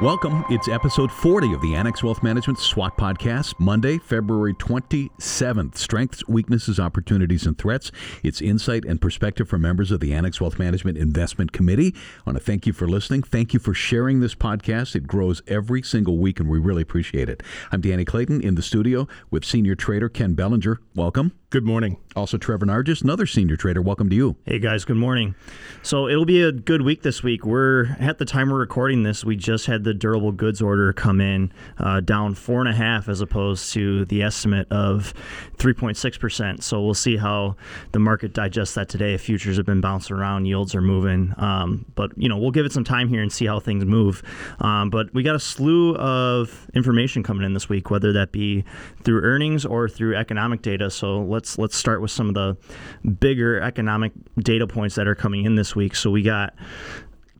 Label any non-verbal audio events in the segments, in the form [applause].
Welcome. It's episode 40 of the Annex Wealth Management SWAT podcast, Monday, February 27th. Strengths, weaknesses, opportunities, and threats. It's insight and perspective from members of the Annex Wealth Management Investment Committee. I want to thank you for listening. Thank you for sharing this podcast. It grows every single week, and we really appreciate it. I'm Danny Clayton in the studio with senior trader Ken Bellinger. Welcome. Good morning. Also, Trevor Nargis, another senior trader. Welcome to you. Hey, guys. Good morning. So, it'll be a good week this week. We're at the time we're recording this, we just had the durable goods order come in uh, down four and a half as opposed to the estimate of 3.6%. So, we'll see how the market digests that today. Futures have been bouncing around, yields are moving. Um, but, you know, we'll give it some time here and see how things move. Um, but we got a slew of information coming in this week, whether that be through earnings or through economic data. So, let's let's start with some of the bigger economic data points that are coming in this week. So we got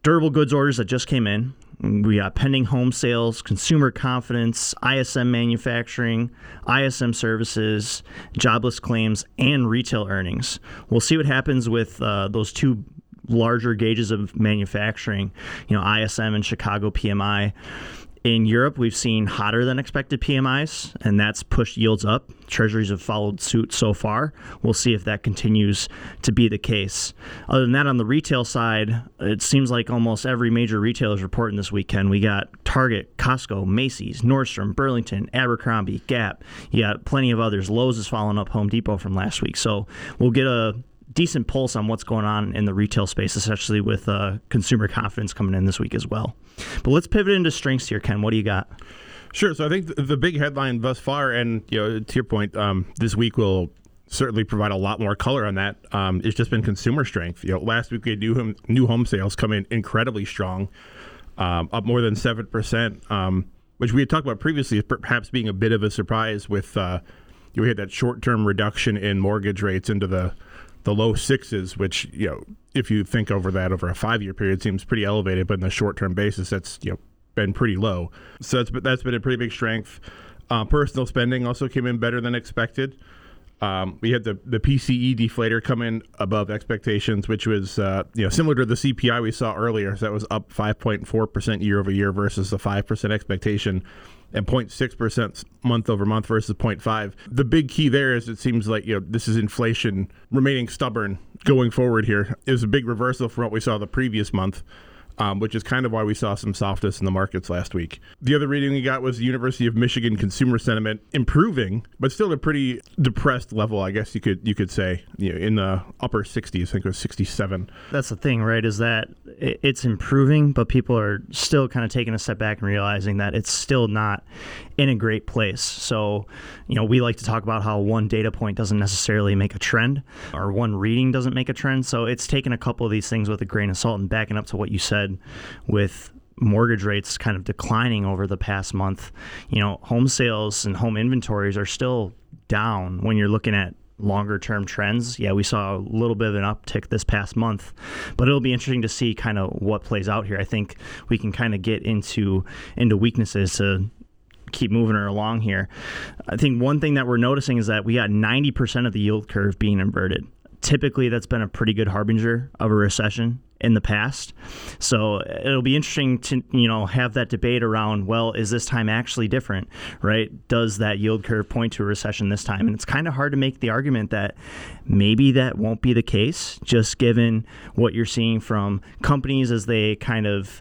durable goods orders that just came in. We got pending home sales, consumer confidence, ISM manufacturing, ISM services, jobless claims, and retail earnings. We'll see what happens with uh, those two larger gauges of manufacturing, you know, ISM and Chicago PMI. In Europe, we've seen hotter than expected PMIs, and that's pushed yields up. Treasuries have followed suit so far. We'll see if that continues to be the case. Other than that, on the retail side, it seems like almost every major retailer is reporting this weekend. We got Target, Costco, Macy's, Nordstrom, Burlington, Abercrombie, Gap. You got plenty of others. Lowe's is following up Home Depot from last week. So we'll get a decent pulse on what's going on in the retail space, especially with uh, consumer confidence coming in this week as well. But let's pivot into strengths here, Ken. What do you got? Sure. So I think the big headline thus far, and you know, to your point, um, this week will certainly provide a lot more color on that. Um, it's just been consumer strength. You know, last week we had new home, new home sales come in incredibly strong, um, up more than seven percent, um, which we had talked about previously as perhaps being a bit of a surprise. With uh, we had that short term reduction in mortgage rates into the the low sixes, which you know, if you think over that over a five year period, seems pretty elevated, but in the short term basis, that's you know been pretty low. So that's that's been a pretty big strength. Uh, personal spending also came in better than expected. Um, we had the, the PCE deflator come in above expectations, which was uh, you know similar to the CPI we saw earlier. So that was up 5.4 percent year over year versus the five percent expectation and 0.6% month over month versus 0.5. The big key there is it seems like, you know, this is inflation remaining stubborn going forward here. It was a big reversal from what we saw the previous month um, which is kind of why we saw some softness in the markets last week. The other reading we got was the University of Michigan consumer sentiment improving, but still at a pretty depressed level, I guess you could you could say, you know, in the upper 60s. I think it was 67. That's the thing, right? Is that it's improving, but people are still kind of taking a step back and realizing that it's still not in a great place. So, you know, we like to talk about how one data point doesn't necessarily make a trend, or one reading doesn't make a trend. So it's taken a couple of these things with a grain of salt and backing up to what you said said, with mortgage rates kind of declining over the past month, you know, home sales and home inventories are still down when you're looking at longer term trends. Yeah, we saw a little bit of an uptick this past month, but it'll be interesting to see kind of what plays out here. I think we can kind of get into into weaknesses to keep moving her along here. I think one thing that we're noticing is that we got 90% of the yield curve being inverted. Typically, that's been a pretty good harbinger of a recession in the past. So it'll be interesting to you know have that debate around well is this time actually different, right? Does that yield curve point to a recession this time? And it's kind of hard to make the argument that maybe that won't be the case just given what you're seeing from companies as they kind of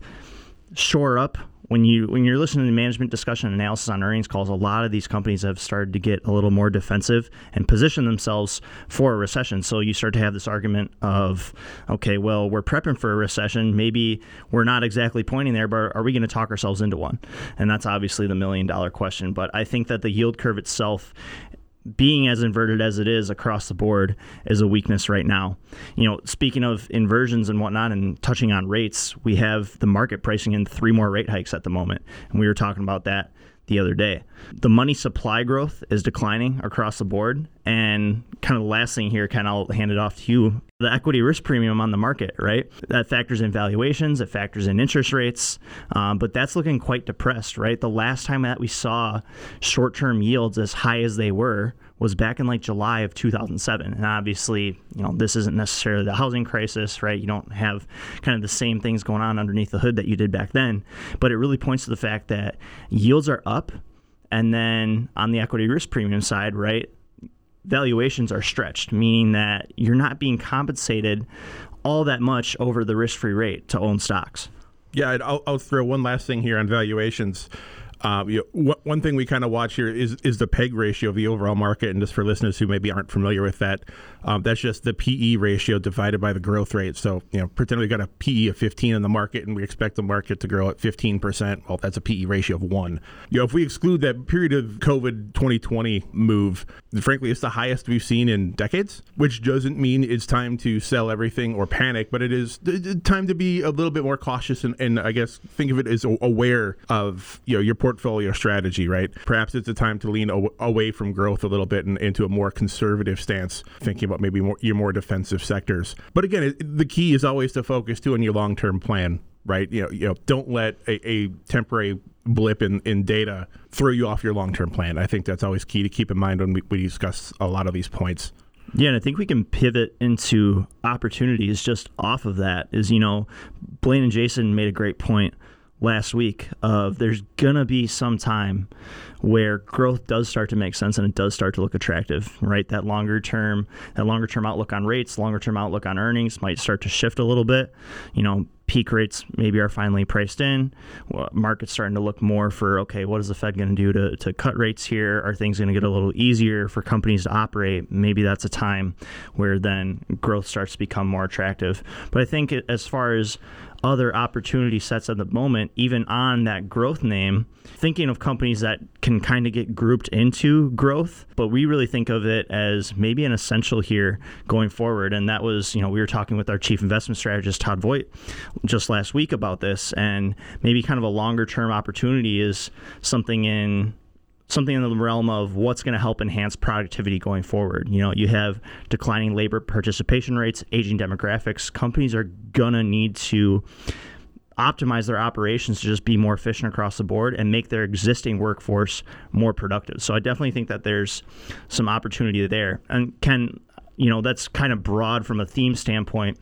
shore up when you when you're listening to management discussion and analysis on earnings calls, a lot of these companies have started to get a little more defensive and position themselves for a recession. So you start to have this argument of, okay, well, we're prepping for a recession. Maybe we're not exactly pointing there, but are we going to talk ourselves into one? And that's obviously the million dollar question. But I think that the yield curve itself being as inverted as it is across the board is a weakness right now. You know, speaking of inversions and whatnot and touching on rates, we have the market pricing in three more rate hikes at the moment. And we were talking about that the other day. The money supply growth is declining across the board. And kind of the last thing here, kind of I'll hand it off to you the equity risk premium on the market, right? That factors in valuations, it factors in interest rates, um, but that's looking quite depressed, right? The last time that we saw short term yields as high as they were was back in like July of 2007. And obviously, you know, this isn't necessarily the housing crisis, right? You don't have kind of the same things going on underneath the hood that you did back then. But it really points to the fact that yields are up. And then on the equity risk premium side, right, valuations are stretched, meaning that you're not being compensated all that much over the risk free rate to own stocks. Yeah, I'll, I'll throw one last thing here on valuations. Um, you know, one thing we kind of watch here is is the PEG ratio of the overall market, and just for listeners who maybe aren't familiar with that, um, that's just the PE ratio divided by the growth rate. So, you know, pretend we've got a PE of 15 in the market, and we expect the market to grow at 15 percent. Well, that's a PE ratio of one. You know, if we exclude that period of COVID 2020 move, frankly, it's the highest we've seen in decades. Which doesn't mean it's time to sell everything or panic, but it is time to be a little bit more cautious and, and I guess think of it as aware of you know your portfolio strategy, right? Perhaps it's a time to lean away from growth a little bit and into a more conservative stance, thinking about maybe more, your more defensive sectors. But again, the key is always to focus too on your long term plan, right? You know, you know, don't let a, a temporary blip in, in data throw you off your long term plan. I think that's always key to keep in mind when we, we discuss a lot of these points. Yeah, and I think we can pivot into opportunities just off of that. Is you know, Blaine and Jason made a great point last week of there's gonna be some time where growth does start to make sense and it does start to look attractive right that longer term that longer term outlook on rates longer term outlook on earnings might start to shift a little bit you know peak rates maybe are finally priced in. Well, market's starting to look more for okay, what is the Fed going to do to cut rates here? Are things going to get a little easier for companies to operate? Maybe that's a time where then growth starts to become more attractive. But I think as far as other opportunity sets at the moment, even on that growth name, thinking of companies that can kind of get grouped into growth, but we really think of it as maybe an essential here going forward. And that was, you know, we were talking with our chief investment strategist, Todd Voigt, just last week about this, and maybe kind of a longer term opportunity is something in something in the realm of what's going to help enhance productivity going forward. You know, you have declining labor participation rates, aging demographics. Companies are going to need to optimize their operations to just be more efficient across the board and make their existing workforce more productive. So I definitely think that there's some opportunity there. And Ken, you know that's kind of broad from a theme standpoint.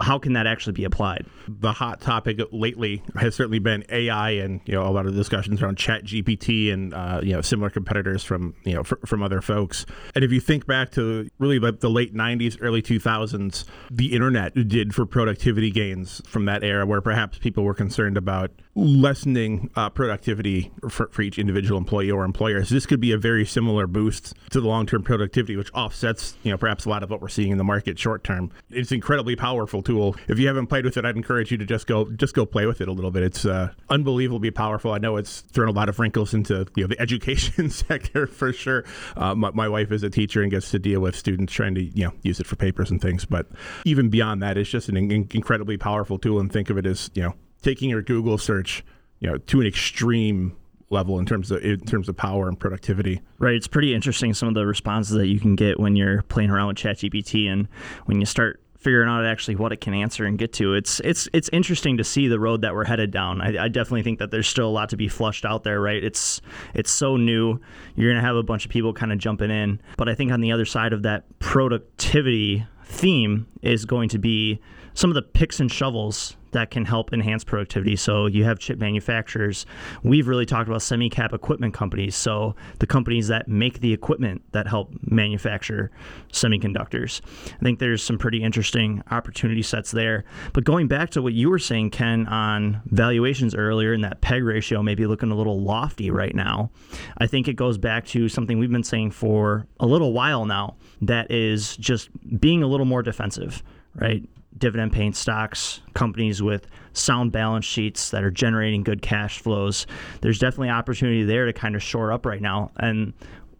How can that actually be applied? The hot topic lately has certainly been ai and you know a lot of discussions around ChatGPT and uh, you know similar competitors from you know fr- from other folks. And if you think back to really the, the late 90s early 2000s the internet did for productivity gains from that era where perhaps people were concerned about lessening uh, productivity for, for each individual employee or employer so this could be a very similar boost to the long-term productivity which offsets you know perhaps a lot of what we're seeing in the market short term. It's an incredibly powerful tool. If you haven't played with it, I'd encourage you to just go just go play with it a little bit. It's uh, unbelievably powerful. I know it's thrown a lot of wrinkles into you know the [laughs] education sector for sure. Uh, my, my, wife is a teacher and gets to deal with students trying to you know use it for papers and things. But even beyond that, it's just an in- incredibly powerful tool. And think of it as you know taking your Google search you know to an extreme level in terms of in terms of power and productivity. Right. It's pretty interesting some of the responses that you can get when you're playing around with ChatGPT and when you start figuring out actually what it can answer and get to. It's it's it's interesting to see the road that we're headed down. I, I, definitely think that there's still a lot to be flushed out there. Right? It's it's so new. You're gonna have a bunch of people kind of jumping in, but I think on the other side of that productivity theme is going to be some of the picks and shovels that can help enhance productivity. So you have chip manufacturers. We've really talked about semi-cap equipment companies. So the companies that make the equipment that help manufacture semiconductors. I think there's some pretty interesting opportunity sets there. But going back to what you were saying, Ken, on valuations earlier and that PEG ratio maybe looking a little lofty right now, I think it goes back to something we've been saying for a little while now. That is just being a little more defensive, right? Dividend paying stocks, companies with sound balance sheets that are generating good cash flows. There's definitely opportunity there to kind of shore up right now. And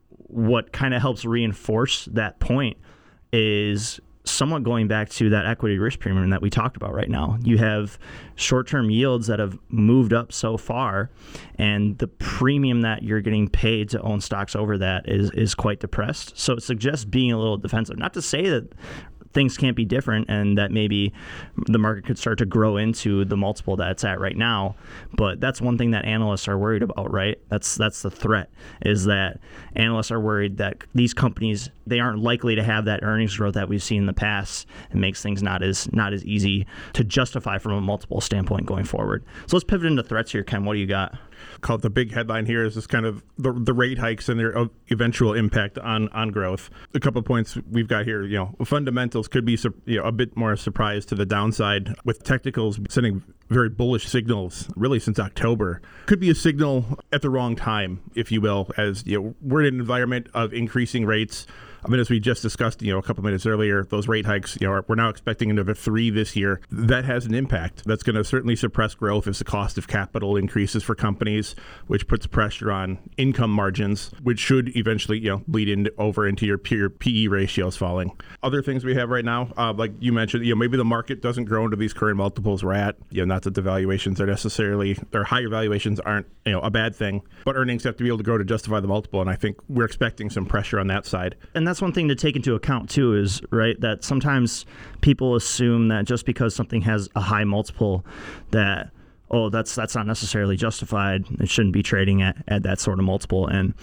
what kind of helps reinforce that point is somewhat going back to that equity risk premium that we talked about right now. You have short term yields that have moved up so far, and the premium that you're getting paid to own stocks over that is, is quite depressed. So it suggests being a little defensive. Not to say that things can't be different and that maybe the market could start to grow into the multiple that it's at right now. But that's one thing that analysts are worried about, right? That's that's the threat is that analysts are worried that these companies they aren't likely to have that earnings growth that we've seen in the past. and makes things not as not as easy to justify from a multiple standpoint going forward. So let's pivot into threats here, Ken. What do you got? Called the big headline here is this kind of the, the rate hikes and their eventual impact on on growth. A couple of points we've got here. You know, fundamentals could be you know a bit more surprise to the downside with technicals sending very bullish signals really since October. Could be a signal at the wrong time, if you will, as you know we're in an environment of increasing rates. I mean, as we just discussed, you know, a couple minutes earlier, those rate hikes, you know, we're now expecting another three this year. That has an impact. That's going to certainly suppress growth as the cost of capital increases for companies, which puts pressure on income margins, which should eventually, you know, bleed into over into your peer PE ratios falling. Other things we have right now, uh, like you mentioned, you know, maybe the market doesn't grow into these current multiples we're at. You know, not that the valuations are necessarily, their higher valuations aren't, you know, a bad thing, but earnings have to be able to grow to justify the multiple, and I think we're expecting some pressure on that side. And that's one thing to take into account too is right that sometimes people assume that just because something has a high multiple that oh that's that's not necessarily justified. It shouldn't be trading at, at that sort of multiple. And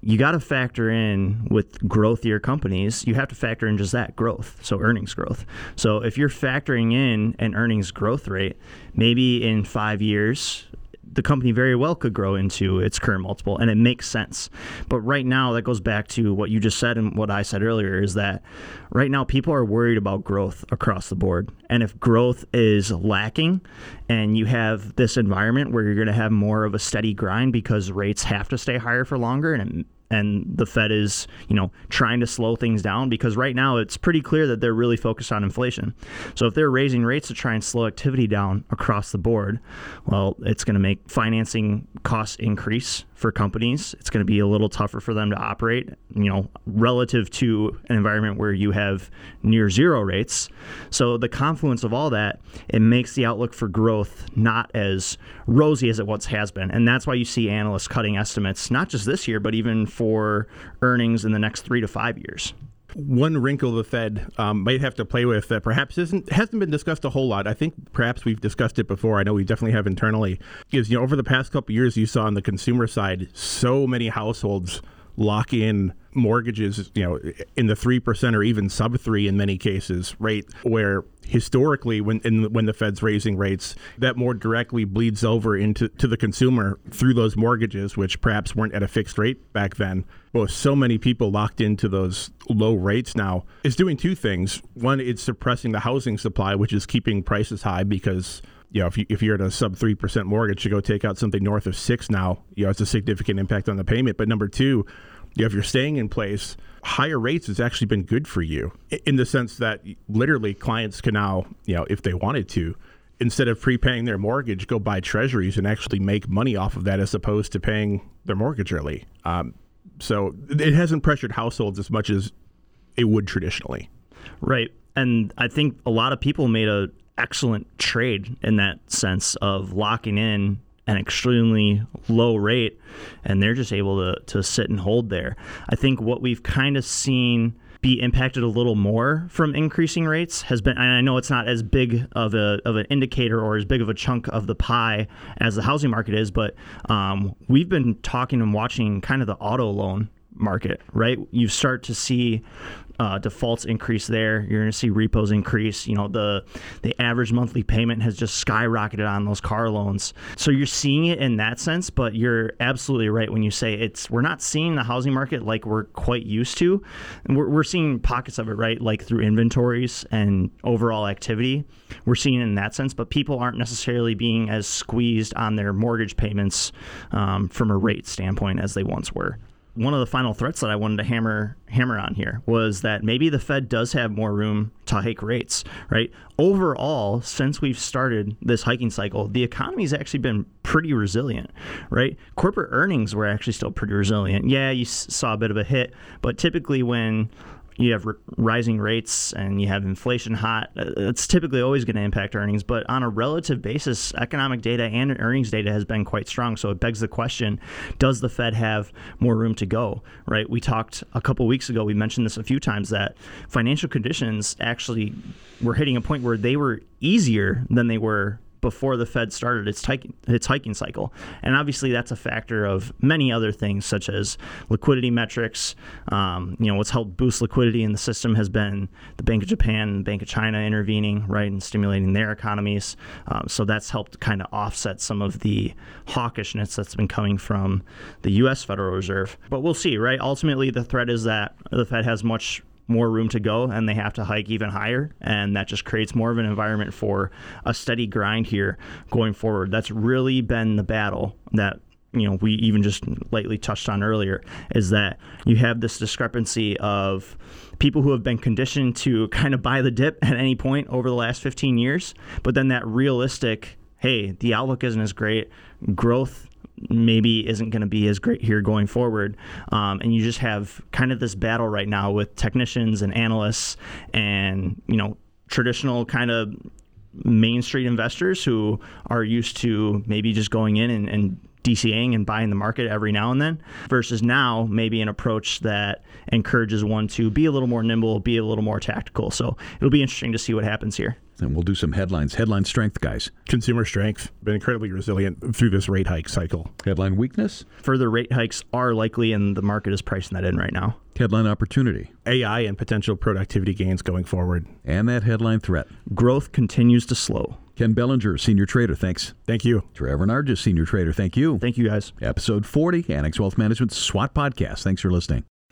you got to factor in with growthier companies, you have to factor in just that growth, so earnings growth. So if you're factoring in an earnings growth rate, maybe in five years, the company very well could grow into its current multiple and it makes sense. But right now, that goes back to what you just said and what I said earlier is that right now people are worried about growth across the board. And if growth is lacking and you have this environment where you're going to have more of a steady grind because rates have to stay higher for longer and and the Fed is, you know, trying to slow things down because right now it's pretty clear that they're really focused on inflation. So if they're raising rates to try and slow activity down across the board, well, it's going to make financing costs increase for companies. It's going to be a little tougher for them to operate, you know, relative to an environment where you have near zero rates. So the confluence of all that, it makes the outlook for growth not as rosy as it once has been. And that's why you see analysts cutting estimates, not just this year, but even for earnings in the next three to five years one wrinkle the Fed um, might have to play with that perhaps isn't hasn't been discussed a whole lot. I think perhaps we've discussed it before. I know we definitely have internally. Is you know over the past couple years you saw on the consumer side so many households lock in mortgages, you know, in the three percent or even sub three in many cases, rate where historically when in, when the Fed's raising rates, that more directly bleeds over into to the consumer through those mortgages, which perhaps weren't at a fixed rate back then. But so many people locked into those low rates now, is doing two things. One, it's suppressing the housing supply, which is keeping prices high because you know, if, you, if you're at a sub 3% mortgage to go take out something north of six now, you know, it's a significant impact on the payment. But number two, you know, if you're staying in place, higher rates has actually been good for you in the sense that literally clients can now, you know, if they wanted to, instead of prepaying their mortgage, go buy treasuries and actually make money off of that as opposed to paying their mortgage early. Um, so it hasn't pressured households as much as it would traditionally. Right. And I think a lot of people made a excellent trade in that sense of locking in an extremely low rate and they're just able to, to sit and hold there. I think what we've kind of seen be impacted a little more from increasing rates has been and I know it's not as big of a of an indicator or as big of a chunk of the pie as the housing market is, but um, we've been talking and watching kind of the auto loan market, right? You start to see uh, defaults increase there. You're going to see repos increase. You know, the the average monthly payment has just skyrocketed on those car loans. So you're seeing it in that sense, but you're absolutely right when you say it's we're not seeing the housing market like we're quite used to. And we're, we're seeing pockets of it, right? Like through inventories and overall activity. We're seeing it in that sense, but people aren't necessarily being as squeezed on their mortgage payments um, from a rate standpoint as they once were one of the final threats that I wanted to hammer hammer on here was that maybe the Fed does have more room to hike rates, right? Overall, since we've started this hiking cycle, the economy's actually been pretty resilient, right? Corporate earnings were actually still pretty resilient. Yeah, you saw a bit of a hit, but typically when you have rising rates and you have inflation hot, uh, it's typically always going to impact earnings. But on a relative basis, economic data and earnings data has been quite strong. So it begs the question: Does the Fed have more room to go? Right? We talked a couple weeks ago. We mentioned this a few times that financial conditions actually were hitting a point where they were easier than they were before the Fed started its hiking, its hiking cycle. And obviously, that's a factor of many other things, such as liquidity metrics. Um, you know, what's helped boost liquidity in the system has been the Bank of Japan, the Bank of China intervening, right, and stimulating their economies. Um, so that's helped kind of offset some of the hawkishness that's been coming from the U.S. Federal Reserve. But we'll see, right? Ultimately, the threat is that the Fed has much more room to go and they have to hike even higher. And that just creates more of an environment for a steady grind here going forward. That's really been the battle that you know we even just lightly touched on earlier is that you have this discrepancy of people who have been conditioned to [laughs] kind of buy the dip at any point over the last 15 years but then that realistic hey the outlook isn't as great growth maybe isn't going to be as great here going forward. Um, and you just have kind of this battle right now with technicians and analysts and, you know, traditional kind of Main Street investors who are used to maybe just going in and, and DCAing and buying the market every now and then versus now maybe an approach that encourages one to be a little more nimble, be a little more tactical. So it'll be interesting to see what happens here. And we'll do some headlines. Headline strength, guys. Consumer strength been incredibly resilient through this rate hike cycle. Headline weakness. Further rate hikes are likely, and the market is pricing that in right now. Headline opportunity. AI and potential productivity gains going forward. And that headline threat. Growth continues to slow. Ken Bellinger, senior trader, thanks. Thank you. Trevor Nargis, senior trader, thank you. Thank you, guys. Episode 40, Annex Wealth Management SWAT Podcast. Thanks for listening.